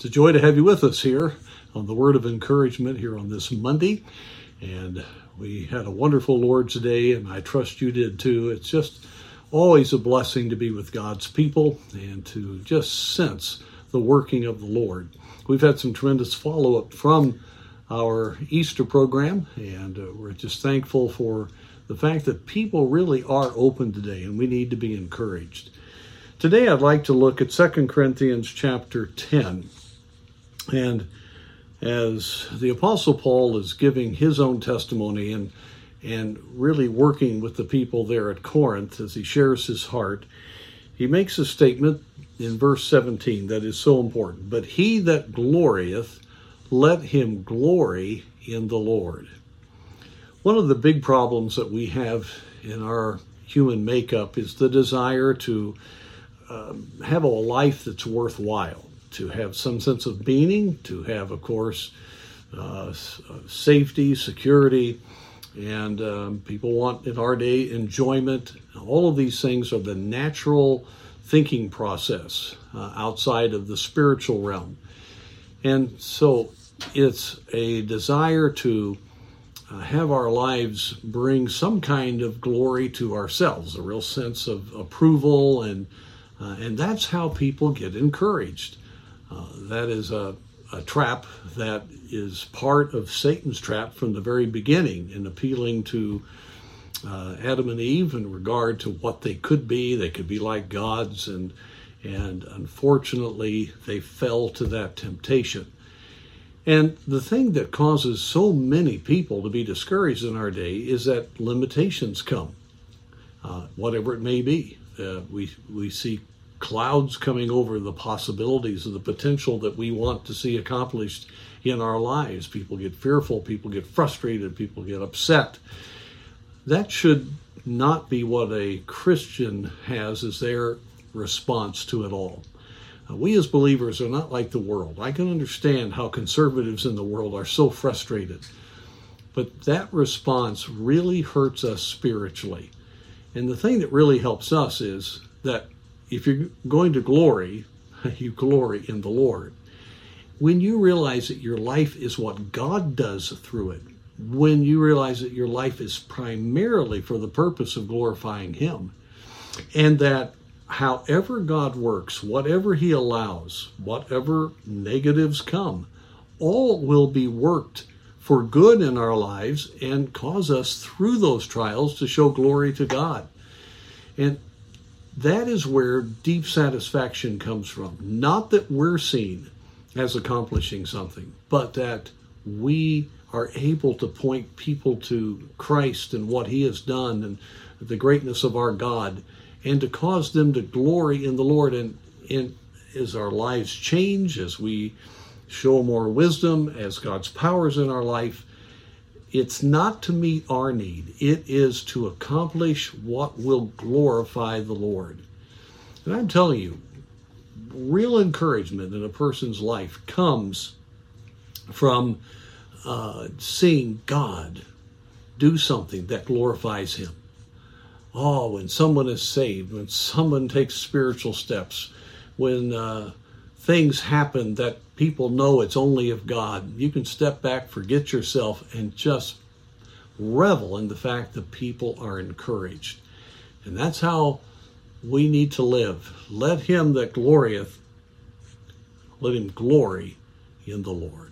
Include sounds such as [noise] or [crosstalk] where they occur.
It's a joy to have you with us here on the Word of Encouragement here on this Monday. And we had a wonderful Lord's Day, and I trust you did too. It's just always a blessing to be with God's people and to just sense the working of the Lord. We've had some tremendous follow up from our Easter program, and uh, we're just thankful for the fact that people really are open today, and we need to be encouraged. Today, I'd like to look at 2 Corinthians chapter 10. And as the Apostle Paul is giving his own testimony and and really working with the people there at Corinth as he shares his heart, he makes a statement in verse 17 that is so important. But he that glorieth, let him glory in the Lord. One of the big problems that we have in our human makeup is the desire to um, have a life that's worthwhile to have some sense of meaning, to have, of course, uh, uh, safety, security, and um, people want in our day enjoyment. All of these things are the natural thinking process uh, outside of the spiritual realm. And so it's a desire to uh, have our lives bring some kind of glory to ourselves, a real sense of approval, and, uh, and that's how people get encouraged. Uh, that is a, a trap that is part of Satan's trap from the very beginning in appealing to uh, Adam and Eve in regard to what they could be. They could be like gods, and and unfortunately, they fell to that temptation. And the thing that causes so many people to be discouraged in our day is that limitations come, uh, whatever it may be. Uh, we we see clouds coming over the possibilities of the potential that we want to see accomplished in our lives. People get fearful, people get frustrated, people get upset. That should not be what a Christian has as their response to it all. Uh, we as believers are not like the world. I can understand how conservatives in the world are so frustrated. But that response really hurts us spiritually. And the thing that really helps us is that if you're going to glory, [laughs] you glory in the Lord. When you realize that your life is what God does through it, when you realize that your life is primarily for the purpose of glorifying Him, and that however God works, whatever He allows, whatever negatives come, all will be worked for good in our lives and cause us through those trials to show glory to God. And that is where deep satisfaction comes from. Not that we're seen as accomplishing something, but that we are able to point people to Christ and what He has done and the greatness of our God, and to cause them to glory in the Lord. And, and as our lives change, as we show more wisdom, as God's powers in our life, it's not to meet our need, it is to accomplish what will glorify the Lord. And I'm telling you, real encouragement in a person's life comes from uh, seeing God do something that glorifies Him. Oh, when someone is saved, when someone takes spiritual steps, when uh, things happen that people know it's only of God, you can step back, forget yourself, and just revel in the fact that people are encouraged. And that's how we need to live. Let him that glorieth, let him glory in the Lord.